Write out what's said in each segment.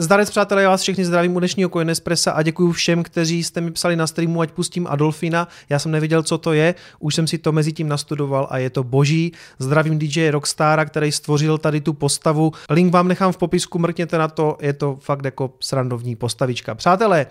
Zdarec přátelé, já vás všechny zdravím u dnešního Coinespressa a děkuji všem, kteří jste mi psali na streamu, ať pustím Adolfina. Já jsem nevěděl, co to je, už jsem si to mezi tím nastudoval a je to boží. Zdravím DJ Rockstara, který stvořil tady tu postavu. Link vám nechám v popisku, mrkněte na to, je to fakt jako srandovní postavička. Přátelé,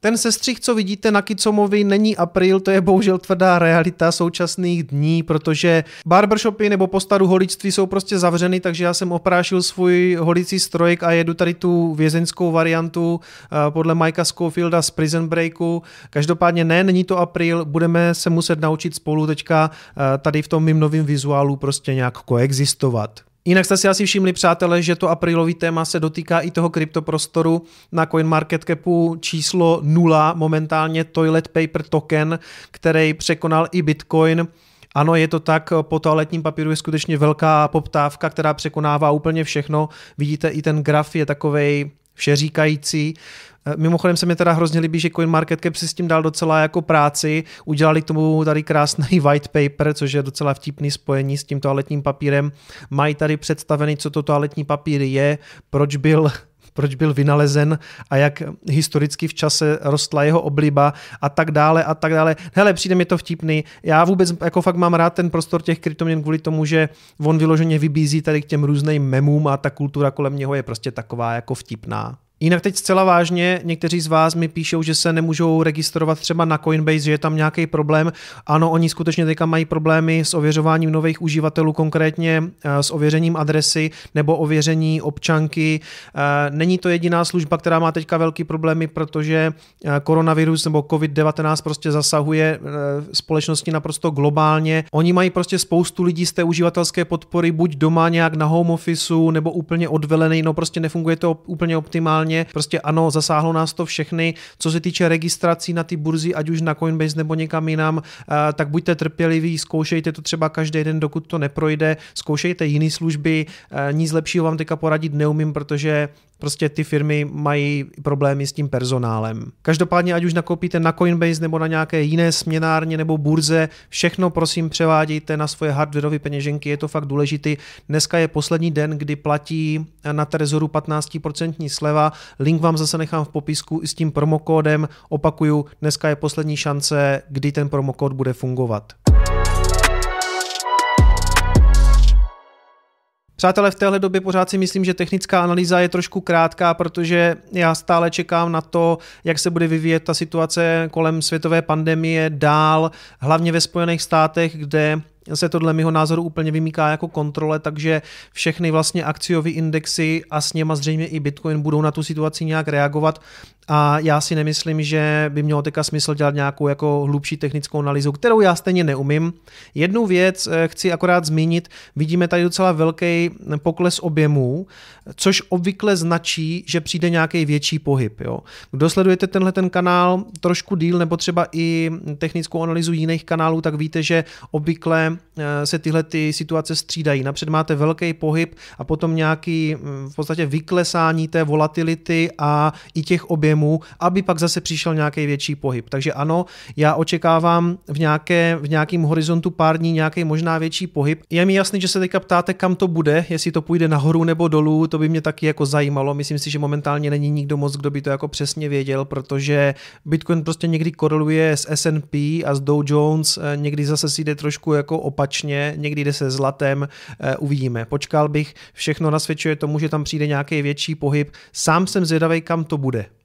ten sestřih, co vidíte na Kicomovi, není apríl, to je bohužel tvrdá realita současných dní, protože barbershopy nebo postaru holictví jsou prostě zavřeny, takže já jsem oprášil svůj holicí strojek a jedu tady tu vězeňskou variantu eh, podle Mikea Schofielda z Prison Breaku. Každopádně ne, není to apríl, budeme se muset naučit spolu teďka eh, tady v tom mým novým vizuálu prostě nějak koexistovat. Jinak jste si asi všimli, přátelé, že to aprílový téma se dotýká i toho kryptoprostoru na CoinMarketCapu číslo 0, momentálně Toilet Paper Token, který překonal i Bitcoin. Ano, je to tak, po toaletním papíru je skutečně velká poptávka, která překonává úplně všechno. Vidíte, i ten graf je takovej všeříkající. Eh, mimochodem se mi teda hrozně líbí, že CoinMarketCap si s tím dal docela jako práci, udělali k tomu tady krásný white paper, což je docela vtipný spojení s tím toaletním papírem. Mají tady představený, co to toaletní papír je, proč byl proč byl vynalezen a jak historicky v čase rostla jeho obliba a tak dále a tak dále. Hele, přijde mi to vtipný. Já vůbec jako fakt mám rád ten prostor těch kryptoměn kvůli tomu, že on vyloženě vybízí tady k těm různým memům a ta kultura kolem něho je prostě taková jako vtipná. Jinak teď zcela vážně, někteří z vás mi píšou, že se nemůžou registrovat třeba na Coinbase, že je tam nějaký problém. Ano, oni skutečně teďka mají problémy s ověřováním nových uživatelů, konkrétně eh, s ověřením adresy nebo ověření občanky. Eh, není to jediná služba, která má teďka velký problémy, protože eh, koronavirus nebo COVID-19 prostě zasahuje společnosti naprosto globálně. Oni mají prostě spoustu lidí z té uživatelské podpory buď doma nějak na home officeu nebo úplně odvelený, no prostě nefunguje to úplně optimálně minimálně. Prostě ano, zasáhlo nás to všechny. Co se týče registrací na ty burzy, ať už na Coinbase nebo někam jinam, eh, tak buďte trpěliví, zkoušejte to třeba každý den, dokud to neprojde, zkoušejte jiné služby, eh, nic lepšího vám teďka poradit neumím, protože Prostě ty firmy mají problémy s tím personálem. Každopádně, ať už nakoupíte na Coinbase nebo na nějaké jiné směnárně nebo burze, všechno prosím převádějte na svoje hardwareové peněženky, je to fakt důležitý. Dneska je poslední den, kdy platí na Trezoru 15% sleva. Link vám zase nechám v popisku i s tím promokódem. Opakuju, dneska je poslední šance, kdy ten promokód bude fungovat. Přátelé, v téhle době pořád si myslím, že technická analýza je trošku krátká, protože já stále čekám na to, jak se bude vyvíjet ta situace kolem světové pandemie dál, hlavně ve Spojených státech, kde se to dle mého názoru úplně vymýká jako kontrole, takže všechny vlastně akciové indexy a s něma zřejmě i Bitcoin budou na tu situaci nějak reagovat a já si nemyslím, že by mělo teďka smysl dělat nějakou jako hlubší technickou analýzu, kterou já stejně neumím. Jednu věc eh, chci akorát zmínit, vidíme tady docela velký pokles objemů, což obvykle značí, že přijde nějaký větší pohyb. Jo. Kdo sledujete tenhle ten kanál trošku díl nebo třeba i technickou analýzu jiných kanálů, tak víte, že obvykle se tyhle ty situace střídají. Napřed máte velký pohyb a potom nějaký mm, v podstatě vyklesání té volatility a i těch objemů aby pak zase přišel nějaký větší pohyb. Takže ano, já očekávám v, nějaké, v nějakém horizontu pár dní nějaký možná větší pohyb. Je mi jasný, že se teďka ptáte, kam to bude, jestli to půjde nahoru nebo dolů, to by mě taky jako zajímalo. Myslím si, že momentálně není nikdo moc, kdo by to jako přesně věděl, protože Bitcoin prostě někdy koreluje s S&P a s Dow Jones, eh, někdy zase si jde trošku jako opačně, někdy jde se zlatem, eh, uvidíme. Počkal bych, všechno nasvědčuje tomu, že tam přijde nějaký větší pohyb. Sám jsem zvědavý, kam to bude.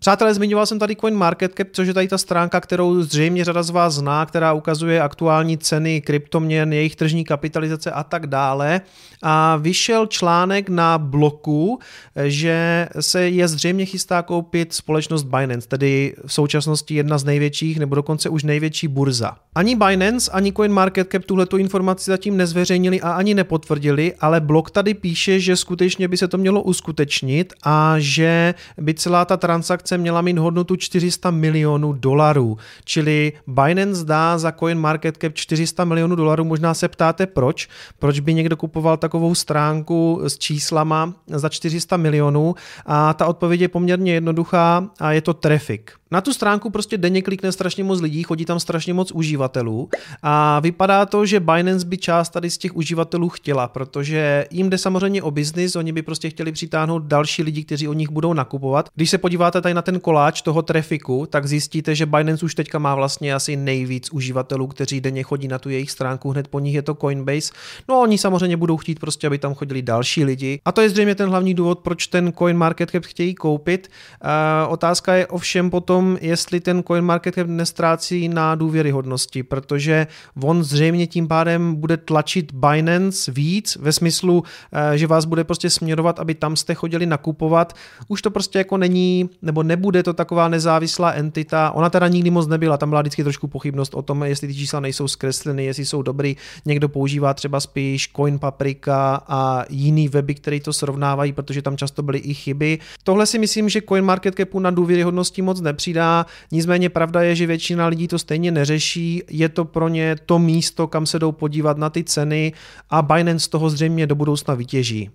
Přátelé, zmiňoval jsem tady CoinMarketCap, což je tady ta stránka, kterou zřejmě řada z vás zná, která ukazuje aktuální ceny kryptoměn, jejich tržní kapitalizace a tak dále. A vyšel článek na bloku, že se je zřejmě chystá koupit společnost Binance, tedy v současnosti jedna z největších nebo dokonce už největší burza. Ani Binance, ani CoinMarketCap tuhle informaci zatím nezveřejnili a ani nepotvrdili, ale blok tady píše, že skutečně by se to mělo uskutečnit a že by celá ta transakce akce měla mít hodnotu 400 milionů dolarů, čili Binance dá za CoinMarketCap 400 milionů dolarů, možná se ptáte proč, proč by někdo kupoval takovou stránku s číslama za 400 milionů? A ta odpověď je poměrně jednoduchá a je to traffic. Na tu stránku prostě denně klikne strašně moc lidí, chodí tam strašně moc uživatelů a vypadá to, že Binance by část tady z těch uživatelů chtěla, protože jim jde samozřejmě o biznis, oni by prostě chtěli přitáhnout další lidi, kteří o nich budou nakupovat. Když se podíváte tady na ten koláč toho trafiku, tak zjistíte, že Binance už teďka má vlastně asi nejvíc uživatelů, kteří denně chodí na tu jejich stránku, hned po nich je to Coinbase. No oni samozřejmě budou chtít prostě, aby tam chodili další lidi. A to je zřejmě ten hlavní důvod, proč ten CoinMarketCap chtějí koupit. Uh, otázka je ovšem potom, jestli ten CoinMarketCap nestrácí na důvěryhodnosti, protože on zřejmě tím pádem bude tlačit Binance víc ve smyslu, eh, že vás bude prostě směrovat, aby tam jste chodili nakupovat. Už to prostě jako není, nebo nebude to taková nezávislá entita. Ona teda nikdy moc nebyla, tam byla vždycky trošku pochybnost o tom, jestli ty čísla nejsou zkresleny, jestli jsou dobrý. Někdo používá třeba spíš Coin Paprika a jiný weby, které to srovnávají, protože tam často byly i chyby. Tohle si myslím, že CoinMarketCapu na důvěryhodnosti moc nepřidá. Nicméně pravda je, že většina lidí to stejně neřeší. Je to pro ně to místo, kam se jdou podívat na ty ceny a Binance toho zřejmě do budoucna vytěží.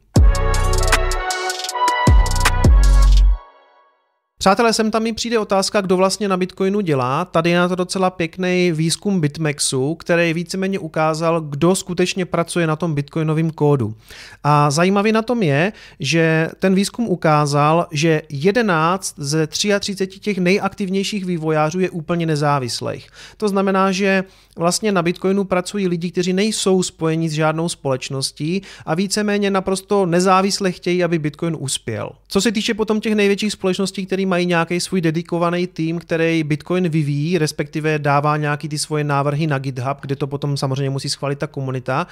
Přátelé, sem tam mi přijde otázka, kdo vlastně na Bitcoinu dělá. Tady je na to docela pěkný výzkum Bitmexu, který víceméně ukázal, kdo skutečně pracuje na tom bitcoinovém kódu. A zajímavý na tom je, že ten výzkum ukázal, že 11 ze 33 těch nejaktivnějších vývojářů je úplně nezávislých. To znamená, že vlastně na Bitcoinu pracují lidi, kteří nejsou spojeni s žádnou společností a víceméně naprosto nezávisle chtějí, aby Bitcoin uspěl. Co se týče potom těch největších společností, které mají nějaký svůj dedikovaný tým, který Bitcoin vyvíjí, respektive dává nějaký ty svoje návrhy na GitHub, kde to potom samozřejmě musí schválit ta komunita,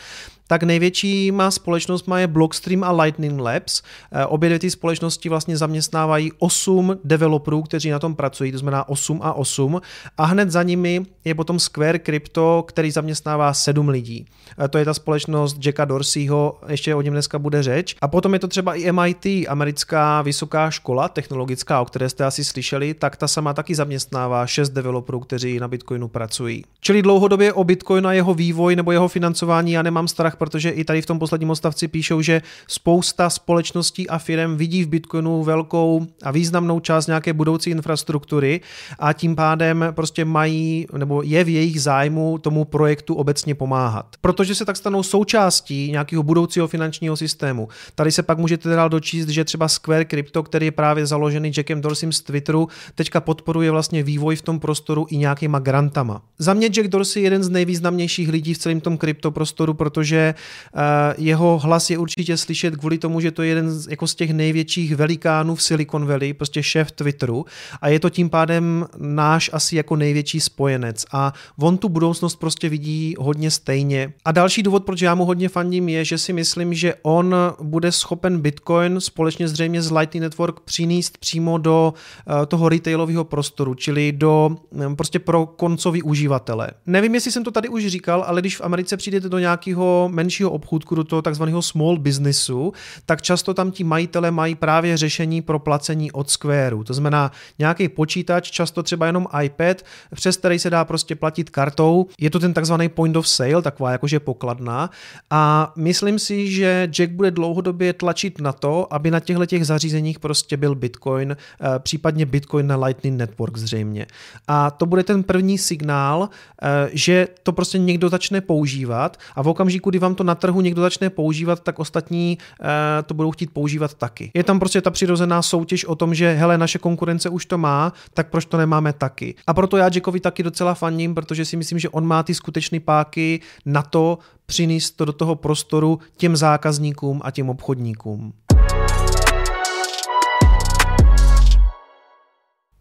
tak největší má společnost má je Blockstream a Lightning Labs. Eh, obě dvě ty společnosti vlastně zaměstnávají 8 developerů, kteří na tom pracují, to znamená 8 a 8. A hned za nimi je potom Square Crypto, který zaměstnává 7 lidí. Eh, to je ta společnost Jacka Dorseyho, ještě o něm dneska bude řeč. A potom je to třeba i MIT, americká vysoká škola technologická, o které jste asi slyšeli, tak ta sama taky zaměstnává 6 developerů, kteří na Bitcoinu pracují. Čili dlouhodobě o Bitcoin a jeho vývoj nebo jeho financování já nemám strach, protože i tady v tom posledním odstavci píšou, že spousta společností a firm vidí v Bitcoinu velkou a významnou část nějaké budoucí infrastruktury a tím pádem prostě mají, nebo je v jejich zájmu tomu projektu obecně pomáhat. Protože se tak stanou součástí nějakého budoucího finančního systému. Tady se pak můžete dál dočíst, že třeba Square Crypto, který je právě založený Jackem Dorseym z Twitteru, teďka podporuje vlastně vývoj v tom prostoru i nějakýma grantama. Za mě Jack Dorsey je jeden z nejvýznamnějších lidí v celém tom kryptoprostoru, protože Eh, jeho hlas je určitě slyšet kvůli tomu, že to je jeden z, jako z těch největších velikánů v Silicon Valley, prostě šéf Twitteru a je to tím pádem náš asi jako největší spojenec a on tu budoucnost prostě vidí hodně stejně. A další důvod, proč já mu hodně fandím, je, že si myslím, že on bude schopen Bitcoin společně zřejmě s Lightning Network přinést přímo do eh, toho retailového prostoru, čili do eh, prostě pro koncový uživatele. Nevím, jestli jsem to tady už říkal, ale když v Americe přijdete do nějakého menšího obchůdku, do toho takzvaného small businessu, tak často tam ti majitele mají právě řešení pro placení od Squareu. To znamená nějaký počítač, často třeba jenom iPad, přes který se dá prostě platit kartou. Je to ten takzvaný point of sale, taková jakože pokladna. A myslím si, že Jack bude dlouhodobě tlačit na to, aby na těchto těch zařízeních prostě byl Bitcoin, eh, případně Bitcoin na Lightning Network zřejmě. A to bude ten první signál, eh, že to prostě někdo začne používat a v okamžiku, kdy vám to na trhu někdo začne používat, tak ostatní eh, to budou chtít používat taky. Je tam prostě ta přirozená soutěž o tom, že hele, naše konkurence už to má, tak proč to nemáme taky. A proto já Jackovi taky docela faním, protože si myslím, že on má ty skutečné páky na to přinést to do toho prostoru těm zákazníkům a těm obchodníkům.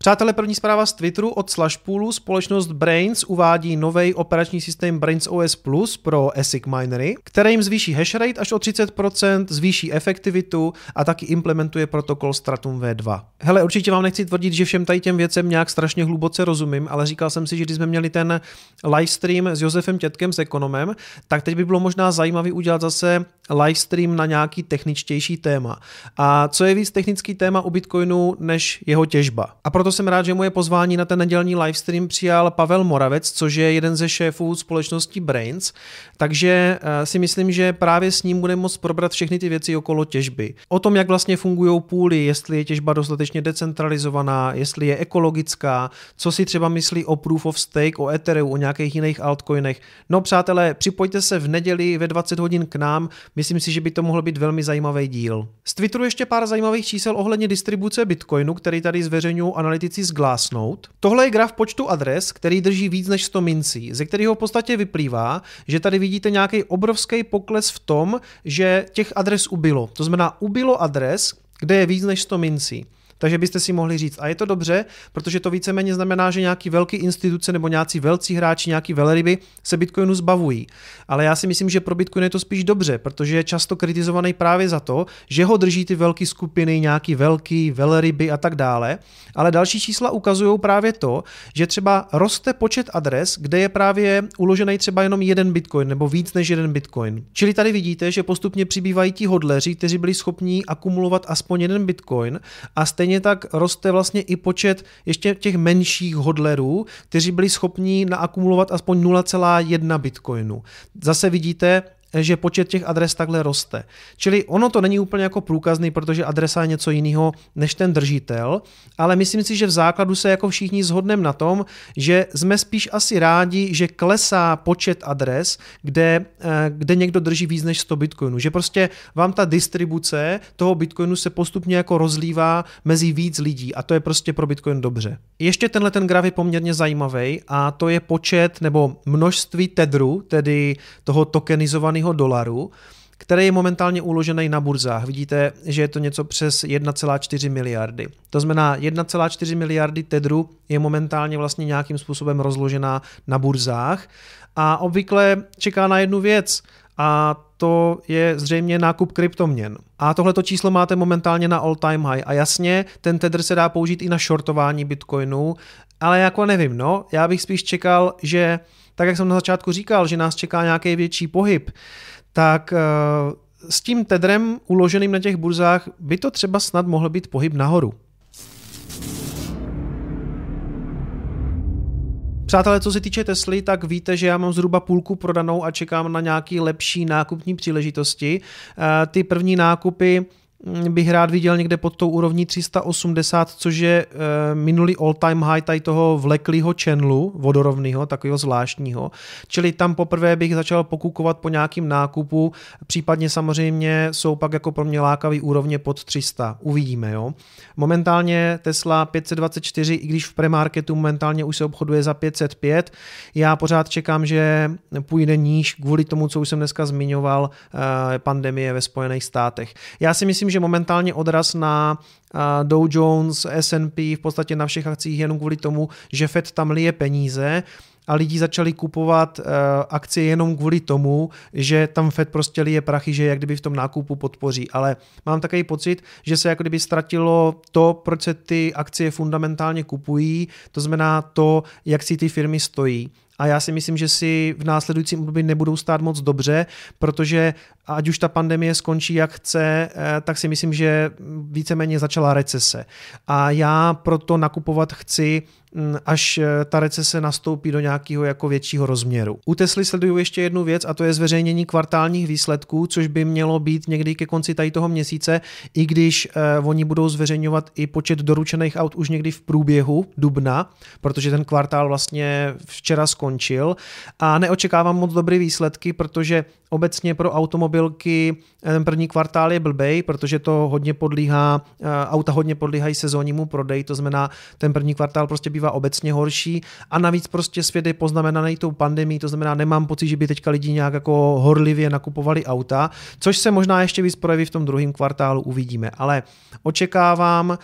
Přátelé, první zpráva z Twitteru od Slashpoolu. Společnost Brains uvádí nový operační systém Brains OS Plus pro ASIC minery, který jim zvýší hash rate až o 30%, zvýší efektivitu a taky implementuje protokol Stratum V2. Hele, určitě vám nechci tvrdit, že všem tady těm věcem nějak strašně hluboce rozumím, ale říkal jsem si, že když jsme měli ten livestream s Josefem Tětkem, s ekonomem, tak teď by bylo možná zajímavý udělat zase livestream na nějaký techničtější téma. A co je víc technický téma u Bitcoinu než jeho těžba? A proto jsem rád, že moje pozvání na ten nedělní livestream přijal Pavel Moravec, což je jeden ze šéfů společnosti Brains. Takže eh, si myslím, že právě s ním budeme moct probrat všechny ty věci okolo těžby. O tom, jak vlastně fungují půly, jestli je těžba dostatečně decentralizovaná, jestli je ekologická, co si třeba myslí o Proof of Stake, o Ethereum, o nějakých jiných altcoinech. No přátelé, připojte se v neděli ve 20 hodin k nám, myslím si, že by to mohl být velmi zajímavý díl. Z Twitteru ještě pár zajímavých čísel ohledně distribuce Bitcoinu, který tady zveřejňují analytici z Glassnode. Tohle je graf počtu adres, který drží víc než 100 mincí, ze kterého v podstatě vyplývá, že tady vidíte nějaký obrovský pokles v tom, že těch adres ubylo. To znamená, ubylo adres, kde je víc než 100 mincí. Takže byste si mohli říct, a je to dobře, protože to víceméně znamená, že nějaký velký instituce nebo nějací velcí hráči, nějaký velryby se Bitcoinu zbavují. Ale já si myslím, že pro Bitcoin je to spíš dobře, protože je často kritizovaný právě za to, že ho drží ty velké skupiny, nějaký velký velryby a tak dále. Ale další čísla ukazují právě to, že třeba roste počet adres, kde je právě uložený třeba jenom jeden Bitcoin nebo víc než jeden Bitcoin. Čili tady vidíte, že postupně přibývají ti hodleři, kteří byli schopní akumulovat aspoň jeden Bitcoin a stejně stejně tak roste vlastně i počet ještě těch menších hodlerů, kteří byli schopni naakumulovat aspoň 0,1 bitcoinu. Zase vidíte, že počet těch adres takhle roste. Čili ono to není úplně jako průkazný, protože adresa je něco jiného než ten držitel, ale myslím si, že v základu se jako všichni zhodneme na tom, že jsme spíš asi rádi, že klesá počet adres, kde, eh, kde někdo drží víc než 100 bitcoinů. Že prostě vám ta distribuce toho bitcoinu se postupně jako rozlívá mezi víc lidí a to je prostě pro bitcoin dobře. Ještě tenhle ten graf je poměrně zajímavý a to je počet nebo množství tedru, tedy toho tokenizovaného virtuálního dolaru, který je momentálně uložený na burzách. Vidíte, že je to něco přes 1,4 miliardy. To znamená, 1,4 miliardy tedru je momentálně vlastně nějakým způsobem rozložená na burzách a obvykle čeká na jednu věc a to je zřejmě nákup kryptoměn. A tohleto číslo máte momentálně na all time high. A jasně, ten tether se dá použít i na shortování bitcoinu, ale jako nevím, no, já bych spíš čekal, že tak jak jsem na začátku říkal, že nás čeká nějaký větší pohyb, tak eh, s tím tedrem uloženým na těch burzách by to třeba snad mohl být pohyb nahoru. Přátelé, co se týče Tesly, tak víte, že já mám zhruba půlku prodanou a čekám na nějaký lepší nákupní příležitosti. Eh, ty první nákupy bych rád viděl někde pod tou úrovní 380, což je e, minulý all-time high tady toho vleklého channelu vodorovného, takového zvláštního. Čili tam poprvé bych začal pokukovat po nějakým nákupu, případně samozřejmě jsou pak jako pro mě lákavý úrovně pod 300. Uvidíme, jo. Momentálně Tesla 524, i když v premarketu momentálně už se obchoduje za 505, já pořád čekám, že půjde níž kvůli tomu, co už jsem dneska zmiňoval, e, pandemie ve Spojených státech. Já si myslím, že momentálně odraz na Dow Jones, S&P, v podstatě na všech akcích jenom kvůli tomu, že Fed tam lije peníze a lidi začali kupovat uh, akcie jenom kvůli tomu, že tam Fed prostě lije prachy, že jak kdyby v tom nákupu podpoří. Ale mám takový pocit, že se jako kdyby ztratilo to, proč se ty akcie fundamentálně kupují, to znamená to, jak si ty firmy stojí a já si myslím, že si v následujícím období nebudou stát moc dobře, protože ať už ta pandemie skončí jak chce, eh, tak si myslím, že víceméně začala recese. A já proto nakupovat chci až eh, ta recese nastoupí do nějakého jako většího rozměru. U Tesly sleduju ještě jednu věc a to je zveřejnění kvartálních výsledků, což by mělo být někdy ke konci tady toho měsíce, i když eh, oni budou zveřejňovat i počet doručených aut už někdy v průběhu dubna, protože ten kvartál vlastně včera skončil a neočekávám moc dobré výsledky, protože obecně pro automobilky ten první kvartál je blbej, protože to hodně podlíhá, eh, auta hodně podlíhají sezónnímu prodej, to znamená, ten první kvartál prostě bývá obecně horší a navíc prostě svět je poznamenaný tou pandemí, to znamená, nemám pocit, že by teďka lidi nějak jako horlivě nakupovali auta, což se možná ještě víc projeví v tom druhém kvartálu, uvidíme. Ale očekávám uh,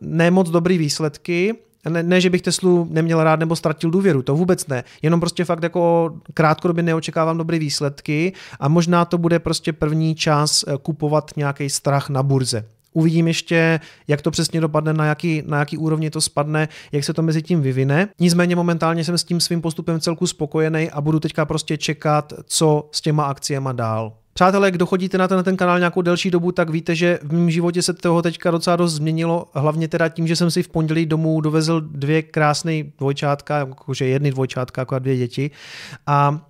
nemoc dobrý výsledky, ne, ne, že bych Teslu neměl rád nebo ztratil důvěru, to vůbec ne. Jenom prostě fakt jako krátkodobě neočekávám dobré výsledky a možná to bude prostě první čas eh, kupovat nějaký strach na burze. Uvidím ještě, jak to přesně dopadne, na jaký, na jaký úrovni to spadne, jak se to mezi tím vyvine. Nicméně momentálně jsem s tím svým postupem celku spokojený a budu teďka prostě čekat, co s těma akciema dál. Přátelé, kdo chodíte na ten, ten kanál nějakou delší dobu, tak víte, že v mém životě se toho teďka docela dost změnilo, hlavně teda tím, že jsem si v pondělí domů dovezl dvě krásné dvojčátka, jakože jedny dvojčátka, jako dvě děti. A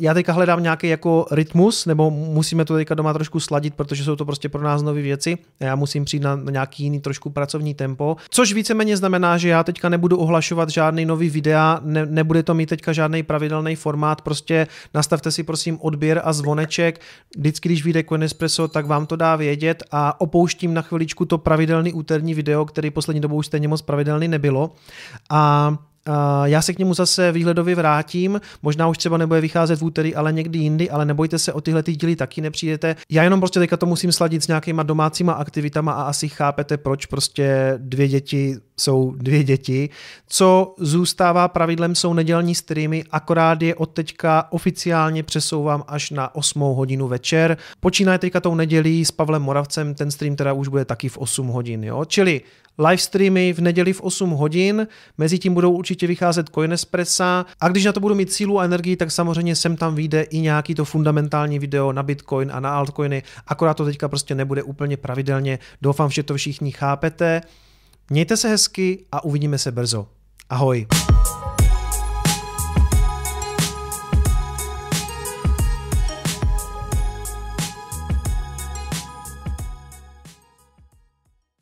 já teďka hledám nějaký jako rytmus, nebo musíme to teďka doma trošku sladit, protože jsou to prostě pro nás nové věci. Já musím přijít na nějaký jiný trošku pracovní tempo, což víceméně znamená, že já teďka nebudu ohlašovat žádný nový videa, ne, nebude to mít teďka žádný pravidelný formát, prostě nastavte si prosím odběr a zvoneček. Vždycky, když vyjde Coin Espresso, tak vám to dá vědět a opouštím na chviličku to pravidelný úterní video, který poslední dobou už stejně moc pravidelný nebylo. A já se k němu zase výhledově vrátím, možná už třeba nebude vycházet v úterý, ale někdy jindy, ale nebojte se, o tyhle ty díly taky nepřijdete. Já jenom prostě teďka to musím sladit s nějakýma domácíma aktivitama a asi chápete, proč prostě dvě děti jsou dvě děti. Co zůstává pravidlem jsou nedělní streamy, akorát je od teďka oficiálně přesouvám až na 8 hodinu večer. Počínaje teďka tou nedělí s Pavlem Moravcem, ten stream teda už bude taky v 8 hodin, jo. Čili live streamy v neděli v 8 hodin, mezi tím budou určitě vycházet Coinespressa a když na to budu mít sílu a energii, tak samozřejmě sem tam vyjde i nějaký to fundamentální video na Bitcoin a na altcoiny, akorát to teďka prostě nebude úplně pravidelně. Doufám, že to všichni chápete. Mějte se hezky a uvidíme se brzo. Ahoj.